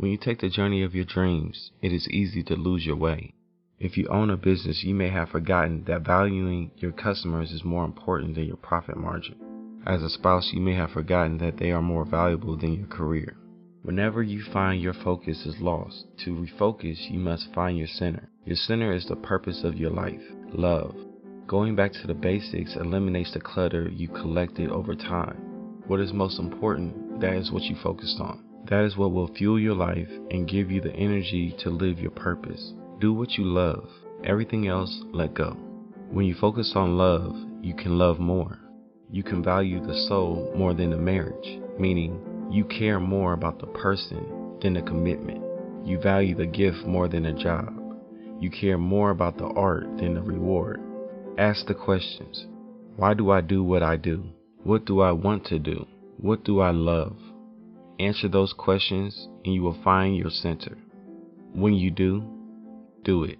When you take the journey of your dreams, it is easy to lose your way. If you own a business, you may have forgotten that valuing your customers is more important than your profit margin. As a spouse, you may have forgotten that they are more valuable than your career. Whenever you find your focus is lost, to refocus, you must find your center. Your center is the purpose of your life, love. Going back to the basics eliminates the clutter you collected over time. What is most important, that is what you focused on. That is what will fuel your life and give you the energy to live your purpose. Do what you love. Everything else, let go. When you focus on love, you can love more. You can value the soul more than the marriage, meaning you care more about the person than the commitment. You value the gift more than the job. You care more about the art than the reward. Ask the questions Why do I do what I do? What do I want to do? What do I love? Answer those questions and you will find your center. When you do, do it.